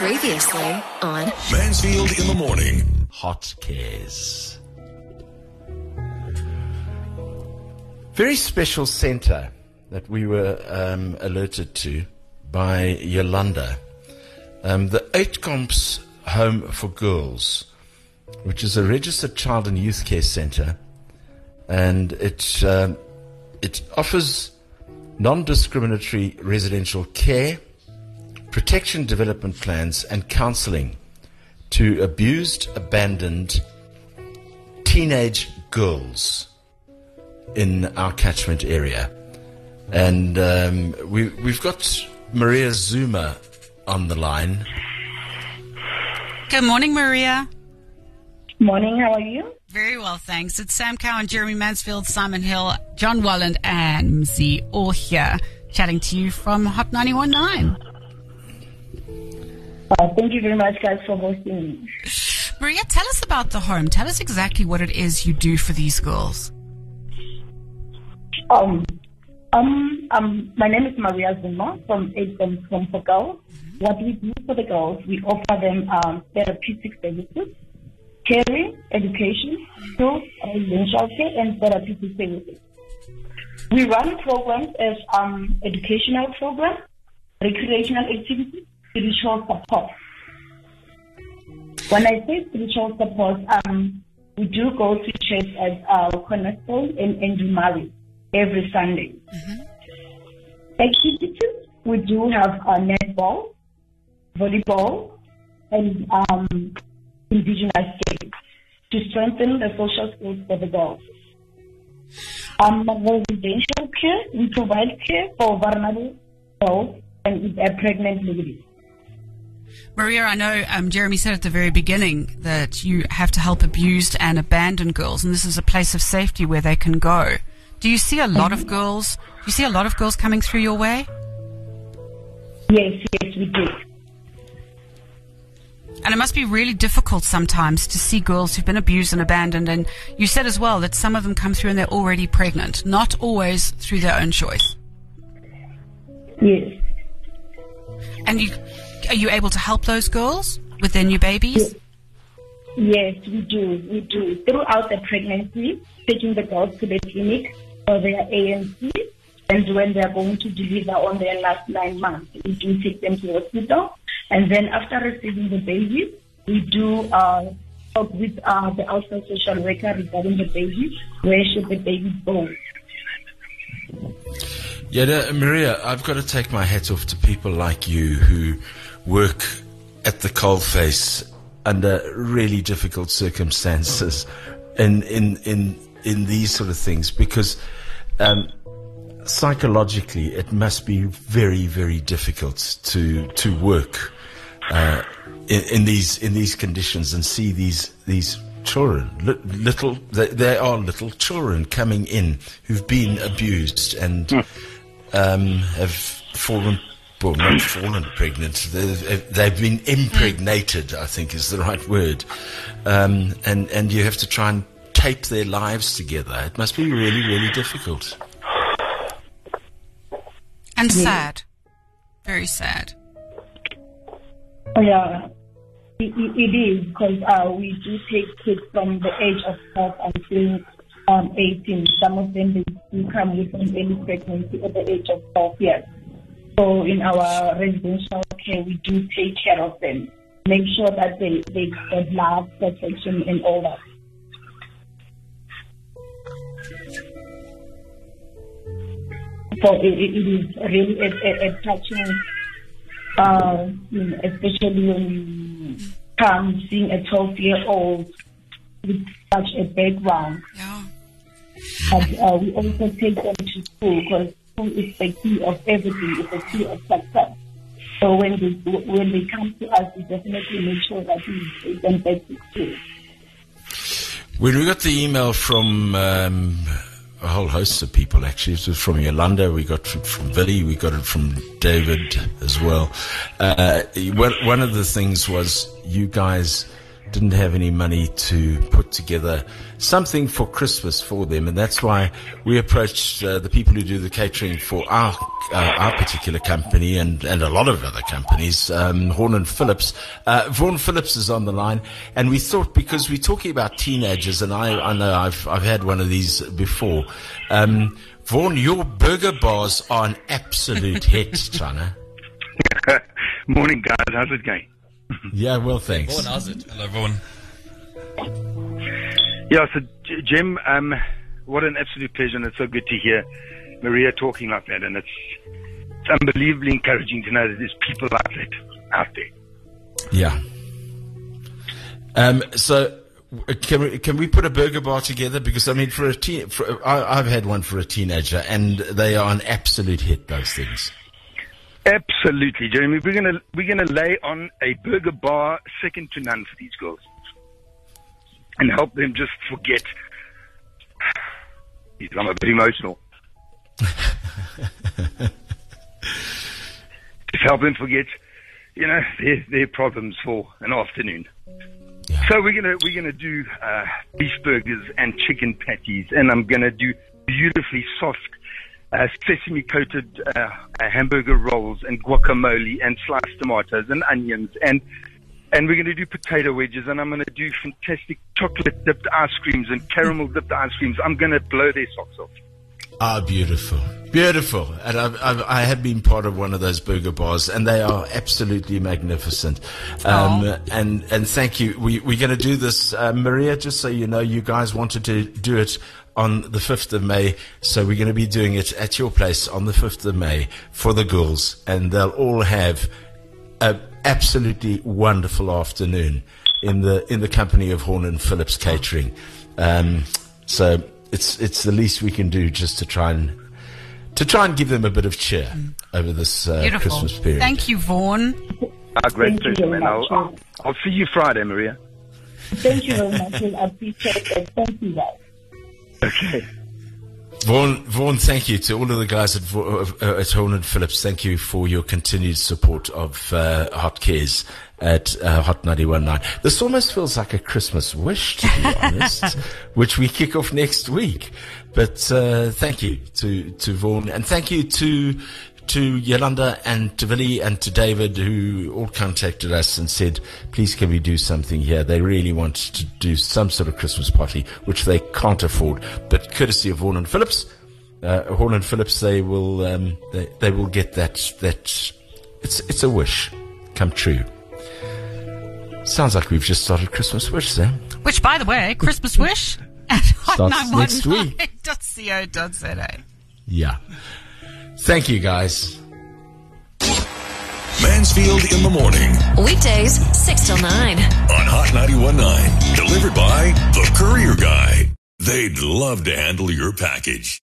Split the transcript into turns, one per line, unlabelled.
Previously on
Mansfield in the morning.
Hot Cares. Very special centre that we were um, alerted to by Yolanda. Um, the Eight Comps Home for Girls, which is a registered child and youth care centre, and it um, it offers non-discriminatory residential care, protection development plans, and counselling to abused, abandoned teenage girls in our catchment area. And um, we, we've got Maria Zuma on the line.
Good morning, Maria.
Morning, how are you?
Very well, thanks. It's Sam Cowan, Jeremy Mansfield, Simon Hill, John Walland, and Mzi all here chatting to you from Hot 91.9.
Uh, thank you very much, guys, for hosting me.
Maria, tell us about the home. Tell us exactly what it is you do for these girls.
Um, um, um, my name is Maria Zuma from Aids Home for Girls. What we do for the girls, we offer them um, therapeutic services, caring, education, skills, residential care, and therapeutic services. We run programs as um, educational programs, recreational activities, spiritual support. When I say spiritual support, um, we do go to church at our Cornerstone in Murray every Sunday. Activities, we do have uh, netball, volleyball, and um, indigenous games to strengthen the social skills for the girls. Um, residential care, we provide care for vulnerable girls and uh, pregnant ladies.
Maria, I know um, Jeremy said at the very beginning that you have to help abused and abandoned girls, and this is a place of safety where they can go. Do you see a lot of girls? Do you see a lot of girls coming through your way?
Yes, yes, we do.
And it must be really difficult sometimes to see girls who've been abused and abandoned. And you said as well that some of them come through and they're already pregnant, not always through their own choice.
Yes.
And you, are you able to help those girls with their new babies?
Yes, we do. We do. Throughout the pregnancy, taking the girls to the clinic for their ANC, and when they are going to deliver on their last nine months, we do take them to the hospital. And then after receiving the baby, we do uh, talk with uh, the outside social worker regarding the baby, where should the baby go.
Yeah, Maria, I've got to take my hat off to people like you who work at the coalface under really difficult circumstances in in in in these sort of things because um, psychologically it must be very very difficult to to work uh, in, in these in these conditions and see these these children li- little they, they are little children coming in who've been abused and um, have fallen well, not fallen pregnant. They've, they've been impregnated, I think is the right word. Um, and, and you have to try and tape their lives together. It must be really, really difficult.
And sad. Very sad.
Oh, yeah, it, it, it is because uh, we do take kids from the age of 12 until um, 18. Some of them they do come with an early pregnancy at the age of 12 years. So in our residential care, we do take care of them, make sure that they they get love, protection, and all that. So it, it, is really a, a, a touching, uh, you know, especially when you come seeing a 12 year old with such a background.
Yeah.
But uh, we also take them to school because school is the key of everything. It's the key of success. So when they when they come to us, we definitely make sure that we take them back.
When we got the email from um, a whole host of people, actually, it was from Yolanda, we got it from Billy, we got it from David as well. Uh, one of the things was you guys didn't have any money to put together something for Christmas for them, and that's why we approached uh, the people who do the catering for our uh, our particular company and, and a lot of other companies, um, Horn and Phillips. Uh, Vaughan Phillips is on the line, and we thought because we're talking about teenagers, and I, I know I've I've had one of these before. Um, Vaughan, your burger bars are an absolute hit, China.
Morning, guys. How's it going?
Yeah, well, thanks.
Vaughan, how's? Hello, Vaughan.
Yeah, so Jim, um, what an absolute pleasure, and it's so good to hear Maria talking like that, and it's, it's unbelievably encouraging to know that there's people like that out there.
Yeah. Um, so can we can we put a burger bar together? Because I mean, for a teen, for, I, I've had one for a teenager, and they are an absolute hit. Those things.
Absolutely, Jeremy. We're gonna we're gonna lay on a burger bar second to none for these girls, and help them just forget. I'm a bit emotional. just help them forget, you know, their their problems for an afternoon.
Yeah.
So we're gonna we're gonna do uh, beef burgers and chicken patties, and I'm gonna do beautifully soft uh, sesame coated uh, uh, hamburger rolls and guacamole and sliced tomatoes and onions and and we're going to do potato wedges and I'm going to do fantastic chocolate dipped ice creams and caramel dipped ice creams. I'm going to blow their socks off.
Ah, beautiful, beautiful. And I've, I've, I have been part of one of those burger bars, and they are absolutely magnificent. Um,
Aw.
and and thank you. We, we're going to do this, uh, Maria. Just so you know, you guys wanted to do it on the fifth of May, so we're going to be doing it at your place on the fifth of May for the girls, and they'll all have an absolutely wonderful afternoon in the in the company of Horn and Phillips Catering. Um, so it's it's the least we can do just to try and to try and give them a bit of cheer over this uh,
Beautiful.
Christmas period.
Thank you, Vaughan.
Ah, great
Thank you
pleasure,
very
man. I'll,
much.
I'll, I'll see you Friday, Maria.
Thank you very much. I appreciate it. Thank you, guys.
Okay.
Vaughan, Vaughan, thank you to all of the guys at, Va- uh, at Horn and Phillips. Thank you for your continued support of uh, Hot Cares at uh, Hot 919. This almost feels like a Christmas wish, to be honest, which we kick off next week. But uh, thank you to, to Vaughan, and thank you to to Yolanda and to Billy and to David, who all contacted us and said, please can we do something here? They really want to do some sort of Christmas party, which they can't afford. But courtesy of Horn and Phillips, uh, Horn and Phillips, they will, um, they, they will get that, that, it's, it's a wish come true. Sounds like we've just started Christmas wish, Sam.
Which, by the way, Christmas wish at
Starts next week.
hot919.co.za.
Yeah. Thank you, guys.
Mansfield in the morning
Weekdays, 6 till 9.
on Hot 919. Delivered by The Courier Guy. They'd love to handle your package.